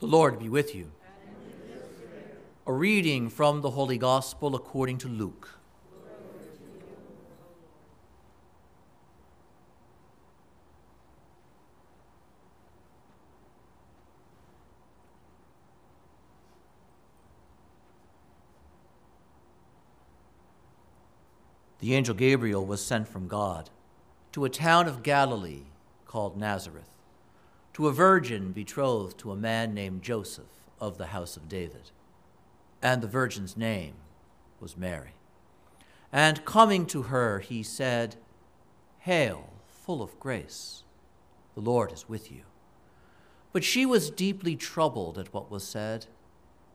The Lord be with you. A reading from the Holy Gospel according to Luke. The angel Gabriel was sent from God to a town of Galilee called Nazareth to a virgin betrothed to a man named Joseph of the house of David. And the virgin's name was Mary. And coming to her, he said, Hail, full of grace, the Lord is with you. But she was deeply troubled at what was said,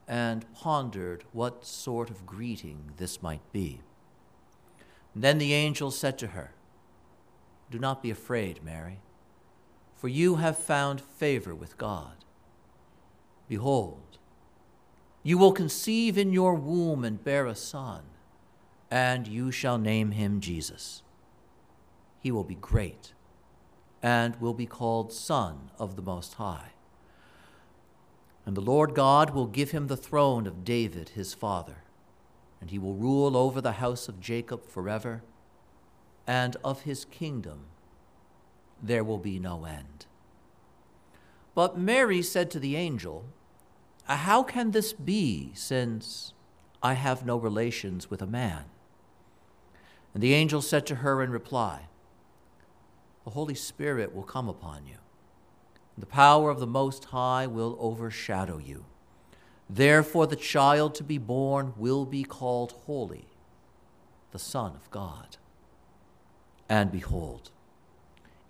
and pondered what sort of greeting this might be. And then the angel said to her, Do not be afraid, Mary for you have found favor with God. Behold, you will conceive in your womb and bear a son, and you shall name him Jesus. He will be great and will be called Son of the Most High. And the Lord God will give him the throne of David his father, and he will rule over the house of Jacob forever, and of his kingdom there will be no end. But Mary said to the angel, How can this be, since I have no relations with a man? And the angel said to her in reply, The Holy Spirit will come upon you. The power of the Most High will overshadow you. Therefore, the child to be born will be called Holy, the Son of God. And behold,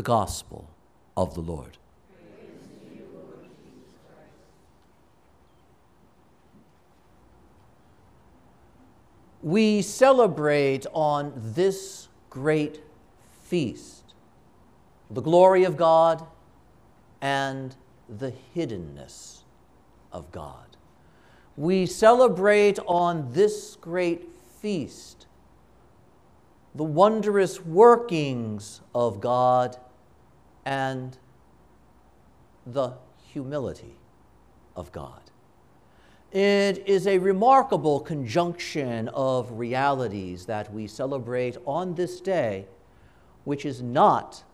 The gospel of the Lord. we celebrate on this great feast the glory of God and the hiddenness of God. We celebrate on this great feast the wondrous workings of God and the humility of God. It is a remarkable conjunction of realities that we celebrate on this day, which is not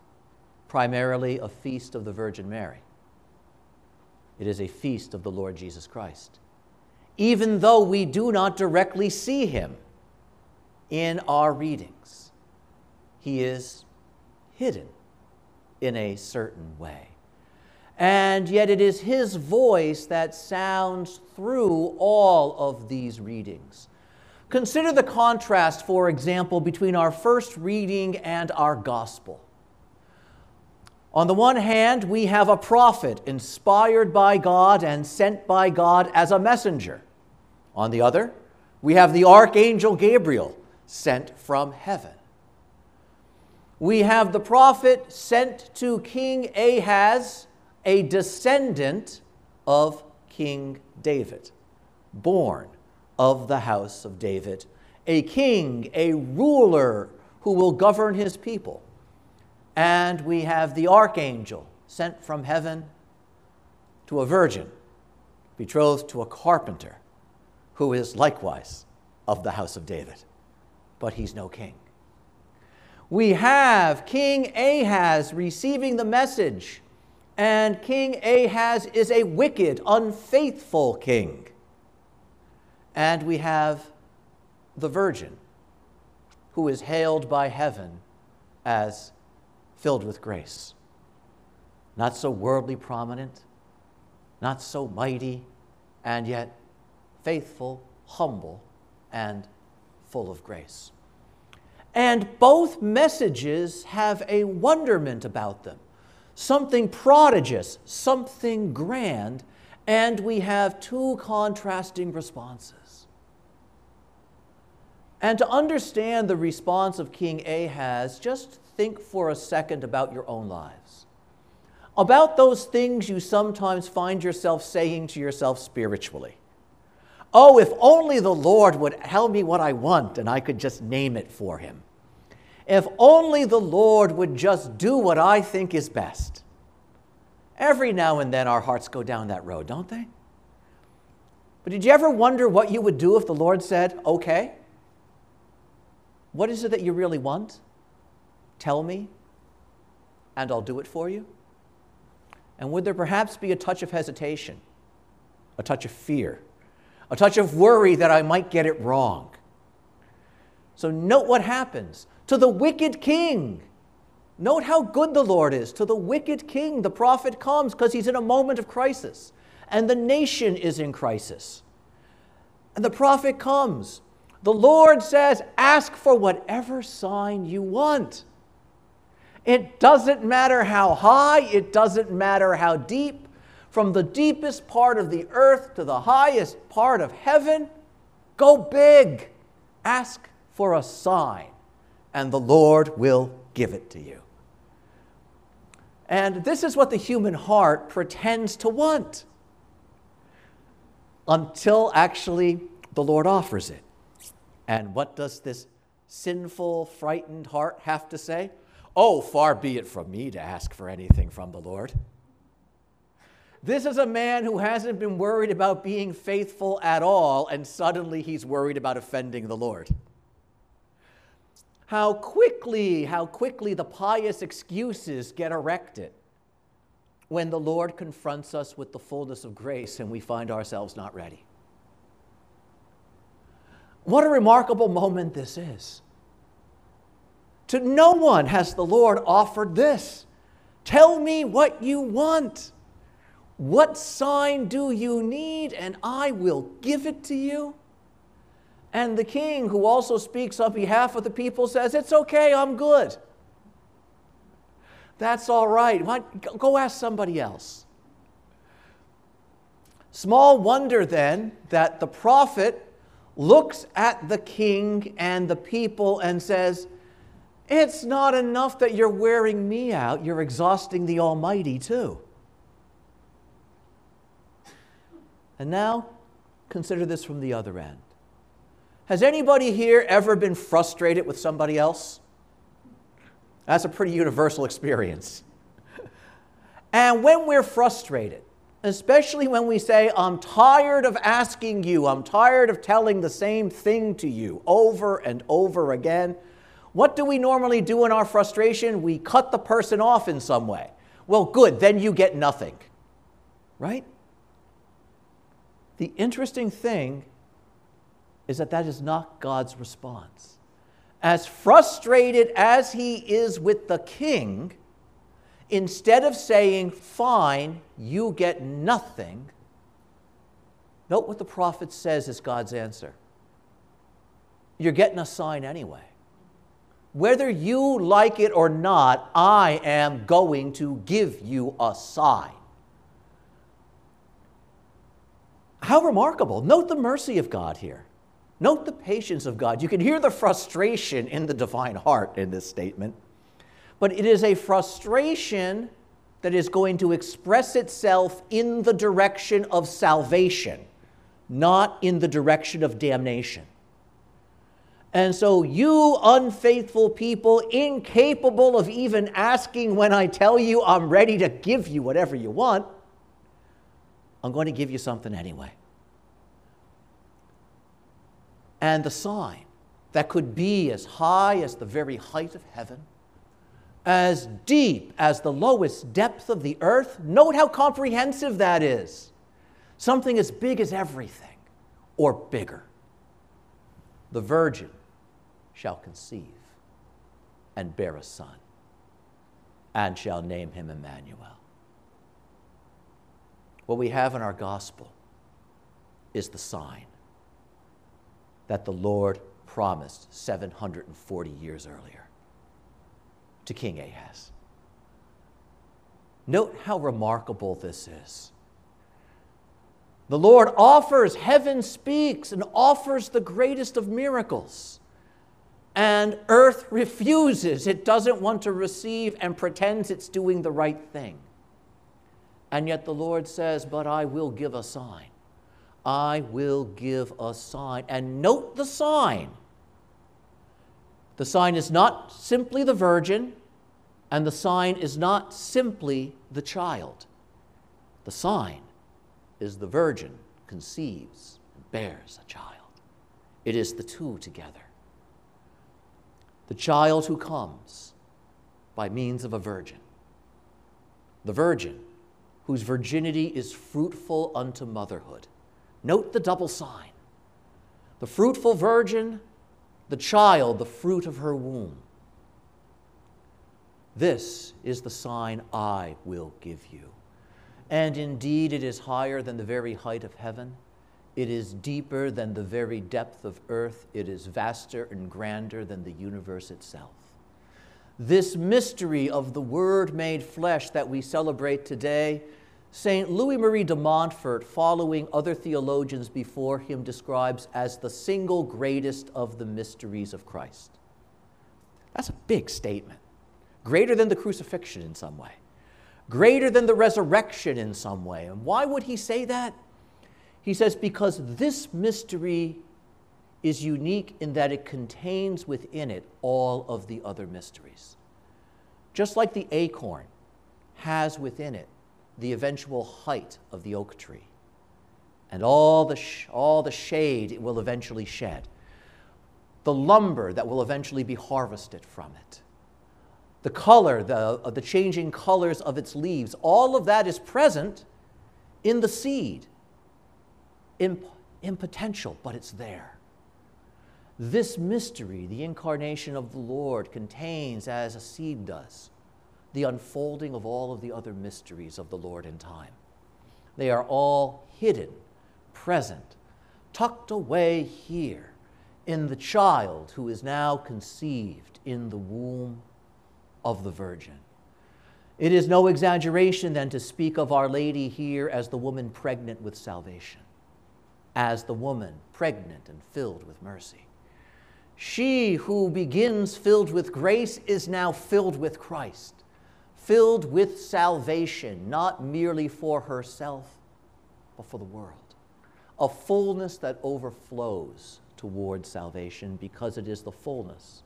primarily a feast of the Virgin Mary. It is a feast of the Lord Jesus Christ. Even though we do not directly see him in our readings, he is hidden in a certain way. And yet it is his voice that sounds through all of these readings. Consider the contrast, for example, between our first reading and our gospel. On the one hand, we have a prophet inspired by God and sent by God as a messenger. On the other, we have the archangel Gabriel sent from heaven we have the prophet sent to King Ahaz, a descendant of King David, born of the house of David, a king, a ruler who will govern his people. And we have the archangel sent from heaven to a virgin betrothed to a carpenter who is likewise of the house of David, but he's no king we have King Ahaz receiving the message, and King Ahaz is a wicked, unfaithful king. And we have the virgin, who is hailed by heaven as filled with grace. Not so worldly prominent, not so mighty, and yet faithful, humble, and full of grace. And both messages have a wonderment about them. something prodigious, something grand, and we have two contrasting responses. And to understand the response of King Ahaz, just think for a second about your own lives. About those things you sometimes find yourself saying to yourself spiritually. Oh, if only the Lord would tell me what I want and I could just name it for him. If only the Lord would just do what I think is best. Every now and then our hearts go down that road, don't they? But did you ever wonder what you would do if the Lord said, okay? What is it that you really want? Tell me, and I'll do it for you? And would there perhaps be a touch of hesitation, a touch of fear, a touch of worry that I might get it wrong? So note what happens to the wicked king. Note how good the Lord is. To the wicked king, the prophet comes because he's in a moment of crisis, and the nation is in crisis. And the prophet comes. The Lord says, Ask for whatever sign you want. It doesn't matter how high, it doesn't matter how deep, from the deepest part of the earth to the highest part of heaven, go big. Ask for a sign, and the Lord will give it to you. And this is what the human heart pretends to want until actually the Lord offers it. And what does this sinful, frightened heart have to say? Oh, far be it from me to ask for anything from the Lord. This is a man who hasn't been worried about being faithful at all, and suddenly he's worried about offending the Lord. How quickly, how quickly the pious excuses get erected when the Lord confronts us with the fullness of grace and we find ourselves not ready. What a remarkable moment this is. To no one has the Lord offered this. Tell me what you want. What sign do you need, and I will give it to you? And the king, who also speaks on behalf of the people, says, It's okay, I'm good. That's all right. Go ask somebody else. Small wonder then that the prophet looks at the king and the people and says, it's not enough that you're wearing me out, you're exhausting the Almighty too. And now, consider this from the other end. Has anybody here ever been frustrated with somebody else? That's a pretty universal experience. And when we're frustrated, especially when we say, I'm tired of asking you, I'm tired of telling the same thing to you over and over again, what do we normally do in our frustration? We cut the person off in some way. Well, good, then you get nothing. Right? The interesting thing is that that is not God's response. As frustrated as he is with the king, instead of saying, Fine, you get nothing, note what the prophet says is God's answer. You're getting a sign anyway. Whether you like it or not, I am going to give you a sign. How remarkable. Note the mercy of God here. Note the patience of God. You can hear the frustration in the divine heart in this statement, but it is a frustration that is going to express itself in the direction of salvation, not in the direction of damnation. And so, you unfaithful people, incapable of even asking when I tell you I'm ready to give you whatever you want, I'm going to give you something anyway. And the sign that could be as high as the very height of heaven, as deep as the lowest depth of the earth, note how comprehensive that is. Something as big as everything, or bigger. The virgin shall conceive and bear a son, and shall name him Emmanuel. What we have in our gospel is the sign that the Lord promised 740 years earlier to King Ahaz. Note how remarkable this is. The Lord offers, heaven speaks, and offers the greatest of miracles. And earth refuses. It doesn't want to receive and pretends it's doing the right thing. And yet the Lord says, But I will give a sign. I will give a sign. And note the sign. The sign is not simply the virgin, and the sign is not simply the child. The sign is the virgin conceives and bears a child. It is the two together. The child who comes by means of a virgin. The virgin whose virginity is fruitful unto motherhood. Note the double sign. The fruitful virgin, the child, the fruit of her womb. This is the sign I will give you. And indeed, it is higher than the very height of heaven. It is deeper than the very depth of earth. It is vaster and grander than the universe itself. This mystery of the Word made flesh that we celebrate today, St. Louis Marie de Montfort, following other theologians before him, describes as the single greatest of the mysteries of Christ. That's a big statement, greater than the crucifixion in some way greater than the resurrection in some way. And why would he say that? He says, because this mystery is unique in that it contains within it all of the other mysteries. Just like the acorn has within it the eventual height of the oak tree. And all the, sh- all the shade it will eventually shed, the lumber that will eventually be harvested from it. The color, the, uh, the changing colors of its leaves, all of that is present in the seed, in, in potential, but it's there. This mystery, the incarnation of the Lord, contains, as a seed does, the unfolding of all of the other mysteries of the Lord in time. They are all hidden, present, tucked away here in the child who is now conceived in the womb of the Virgin. It is no exaggeration then to speak of Our Lady here as the woman pregnant with salvation, as the woman pregnant and filled with mercy. She who begins filled with grace is now filled with Christ, filled with salvation, not merely for herself, but for the world. A fullness that overflows toward salvation because it is the fullness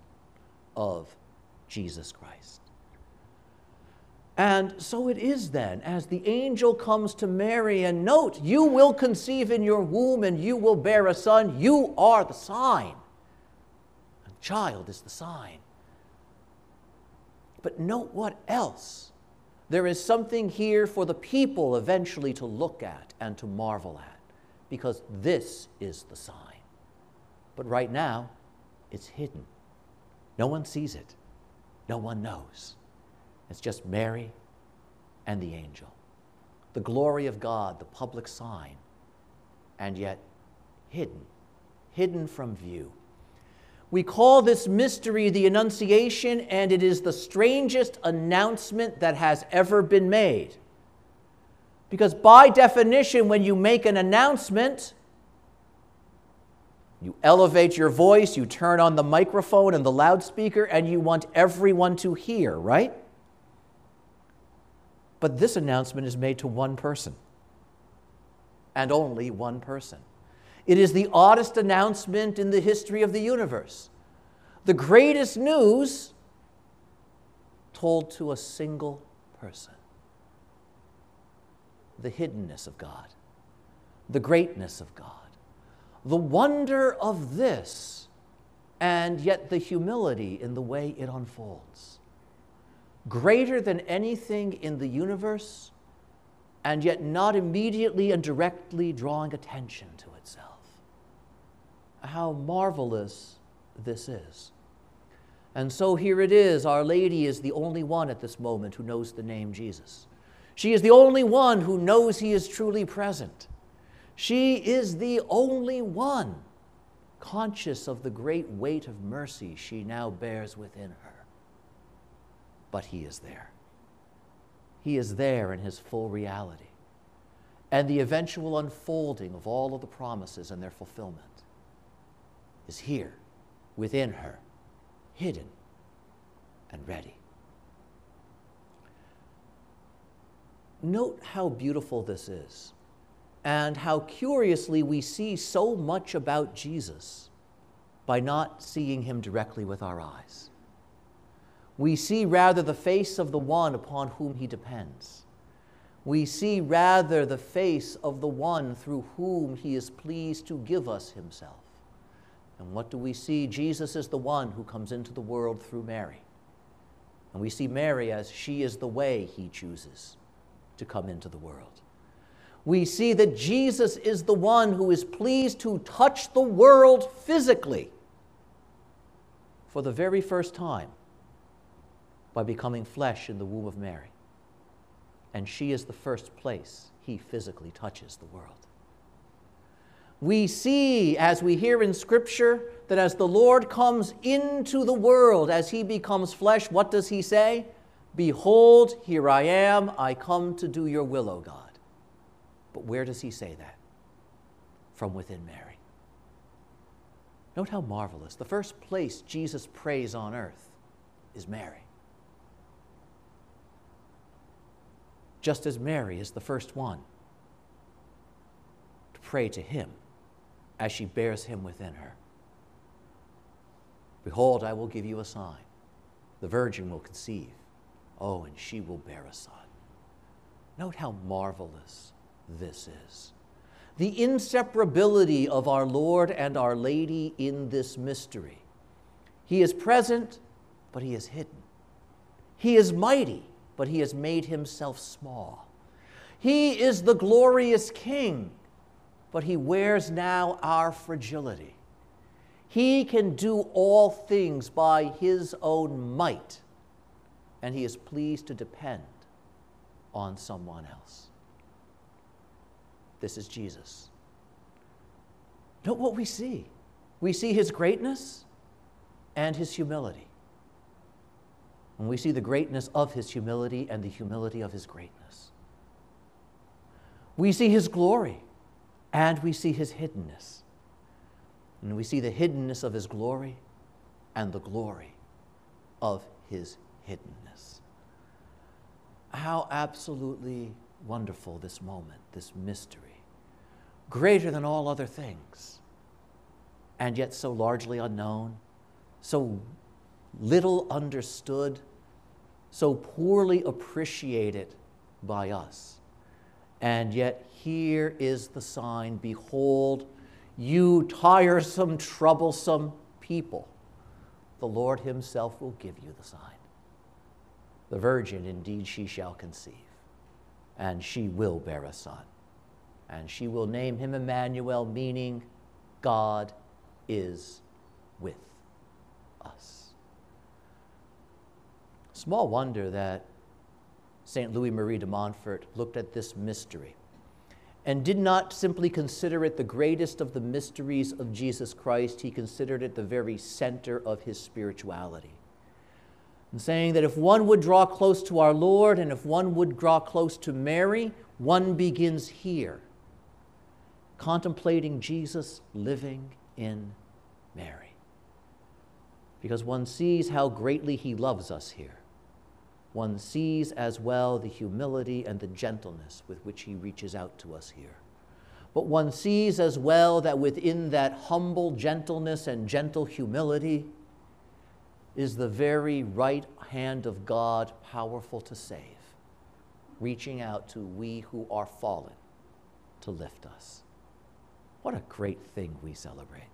of Jesus Christ. And so it is then, as the angel comes to Mary, and note, you will conceive in your womb and you will bear a son. You are the sign. A child is the sign. But note what else. There is something here for the people eventually to look at and to marvel at, because this is the sign. But right now, it's hidden. No one sees it. No one knows. It's just Mary and the angel. The glory of God, the public sign, and yet hidden, hidden from view. We call this mystery the Annunciation, and it is the strangest announcement that has ever been made. Because, by definition, when you make an announcement, you elevate your voice, you turn on the microphone and the loudspeaker, and you want everyone to hear, right? But this announcement is made to one person, and only one person. It is the oddest announcement in the history of the universe. The greatest news told to a single person. The hiddenness of God, the greatness of God the wonder of this and yet the humility in the way it unfolds. Greater than anything in the universe, and yet not immediately and directly drawing attention to itself. How marvelous this is. And so here it is Our Lady is the only one at this moment who knows the name Jesus. She is the only one who knows He is truly present. She is the only one conscious of the great weight of mercy she now bears within her. But He is there. He is there in his full reality. And the eventual unfolding of all of the promises and their fulfillment is here within her, hidden and ready. Note how beautiful this is and how curiously we see so much about Jesus by not seeing him directly with our eyes. We see rather the face of the one upon whom he depends. We see rather the face of the one through whom he is pleased to give us himself. And what do we see? Jesus is the one who comes into the world through Mary. And we see Mary as she is the way he chooses to come into the world. We see that Jesus is the one who is pleased to touch the world physically for the very first time by becoming flesh in the womb of Mary. And she is the first place he physically touches the world. We see, as we hear in Scripture, that as the Lord comes into the world, as he becomes flesh, what does he say? Behold, here I am, I come to do your will, O God. But where does he say that? From within Mary. Note how marvelous. The first place Jesus prays on earth is Mary. Just as Mary is the first one to pray to him as she bears him within her. Behold, I will give you a sign. The virgin will conceive. Oh, and she will bear a son. Note how marvelous this is. The inseparability of our Lord and our Lady in this mystery. He is present, but he is hidden. He is mighty, but he has made himself small. He is the glorious King, but he wears now our fragility. He can do all things by his own might, and he is pleased to depend on someone else. This is Jesus. Note what we see. We see his greatness and his humility. And we see the greatness of his humility and the humility of his greatness. We see his glory and we see his hiddenness. And we see the hiddenness of his glory and the glory of his hiddenness. How absolutely wonderful this moment, this mystery, greater than all other things, and yet so largely unknown, so little understood, so poorly appreciated by us. And yet here is the sign Behold, you tiresome, troublesome people. The Lord Himself will give you the sign. The virgin indeed she shall conceive, and she will bear a son. And she will name him Emmanuel, meaning God is with us. Small wonder that St. Louis Marie de Montfort looked at this mystery and did not simply consider it the greatest of the mysteries of Jesus Christ, he considered it the very center of his spirituality. And saying that if one would draw close to our Lord and if one would draw close to Mary, one begins here, contemplating Jesus living in Mary. Because one sees how greatly he loves us here one sees as well the humility and the gentleness with which he reaches out to us here. But one sees as well that within that humble gentleness and gentle humility is the very right hand of God, powerful to save, reaching out to we who are fallen to lift us. What a great thing we celebrate.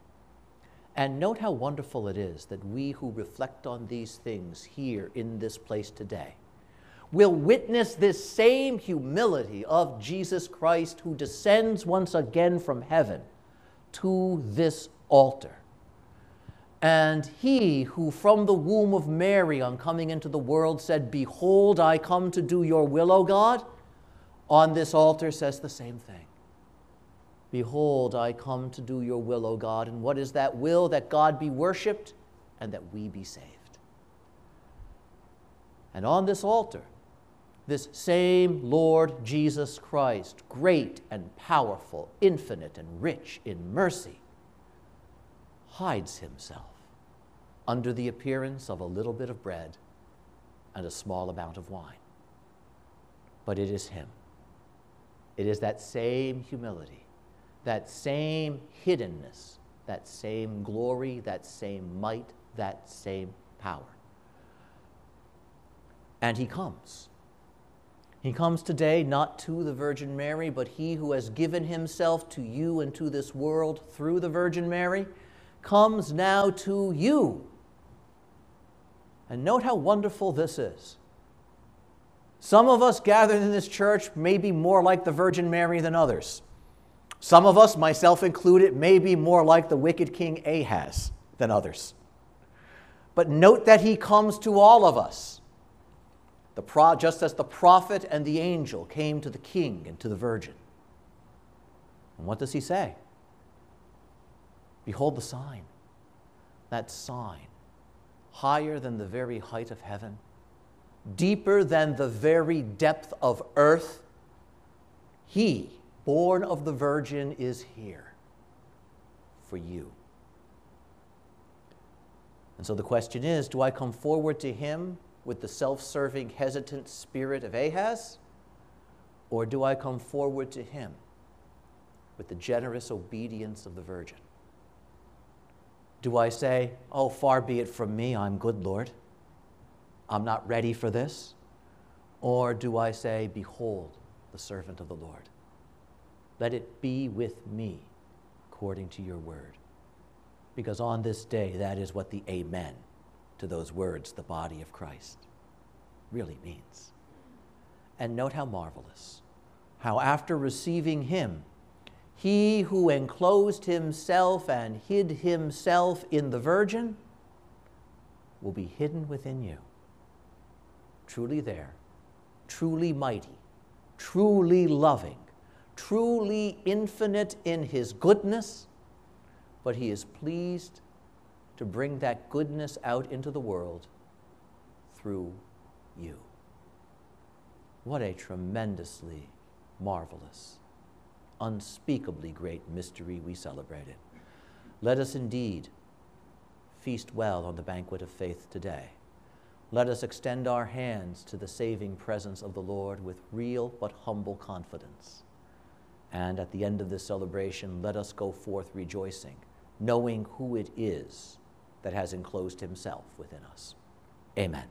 And note how wonderful it is that we who reflect on these things here in this place today will witness this same humility of Jesus Christ who descends once again from heaven to this altar. And he who from the womb of Mary on coming into the world said, Behold, I come to do your will, O God, on this altar says the same thing. Behold, I come to do your will, O God. And what is that will? That God be worshiped and that we be saved. And on this altar, this same Lord Jesus Christ, great and powerful, infinite and rich in mercy, hides himself under the appearance of a little bit of bread and a small amount of wine. But it is him. It is that same humility, that same hiddenness, that same glory, that same might, that same power. And he comes. He comes today not to the Virgin Mary, but he who has given himself to you and to this world through the Virgin Mary comes now to you. And note how wonderful this is. Some of us gathered in this church may be more like the Virgin Mary than others. Some of us, myself included, may be more like the wicked King Ahaz than others. But note that he comes to all of us, pro- just as the prophet and the angel came to the king and to the virgin. And what does he say? Behold the sign, that sign, higher than the very height of heaven deeper than the very depth of earth, he, born of the Virgin, is here for you. And so the question is do I come forward to him with the self serving, hesitant spirit of Ahaz? Or do I come forward to him with the generous obedience of the Virgin? Do I say, Oh, far be it from me, I'm good, Lord? I'm not ready for this? Or do I say, Behold, the servant of the Lord? Let it be with me according to your word. Because on this day, that is what the Amen to those words, the body of Christ, really means. And note how marvelous, how after receiving him, he who enclosed himself and hid himself in the Virgin will be hidden within you truly there, truly mighty, truly loving, truly infinite in his goodness, but he is pleased to bring that goodness out into the world through you. What a tremendously marvelous, unspeakably great mystery we celebrated. Let us indeed feast well on the banquet of faith today. Let us extend our hands to the saving presence of the Lord with real but humble confidence. And at the end of this celebration, let us go forth rejoicing, knowing who it is that has enclosed himself within us. Amen.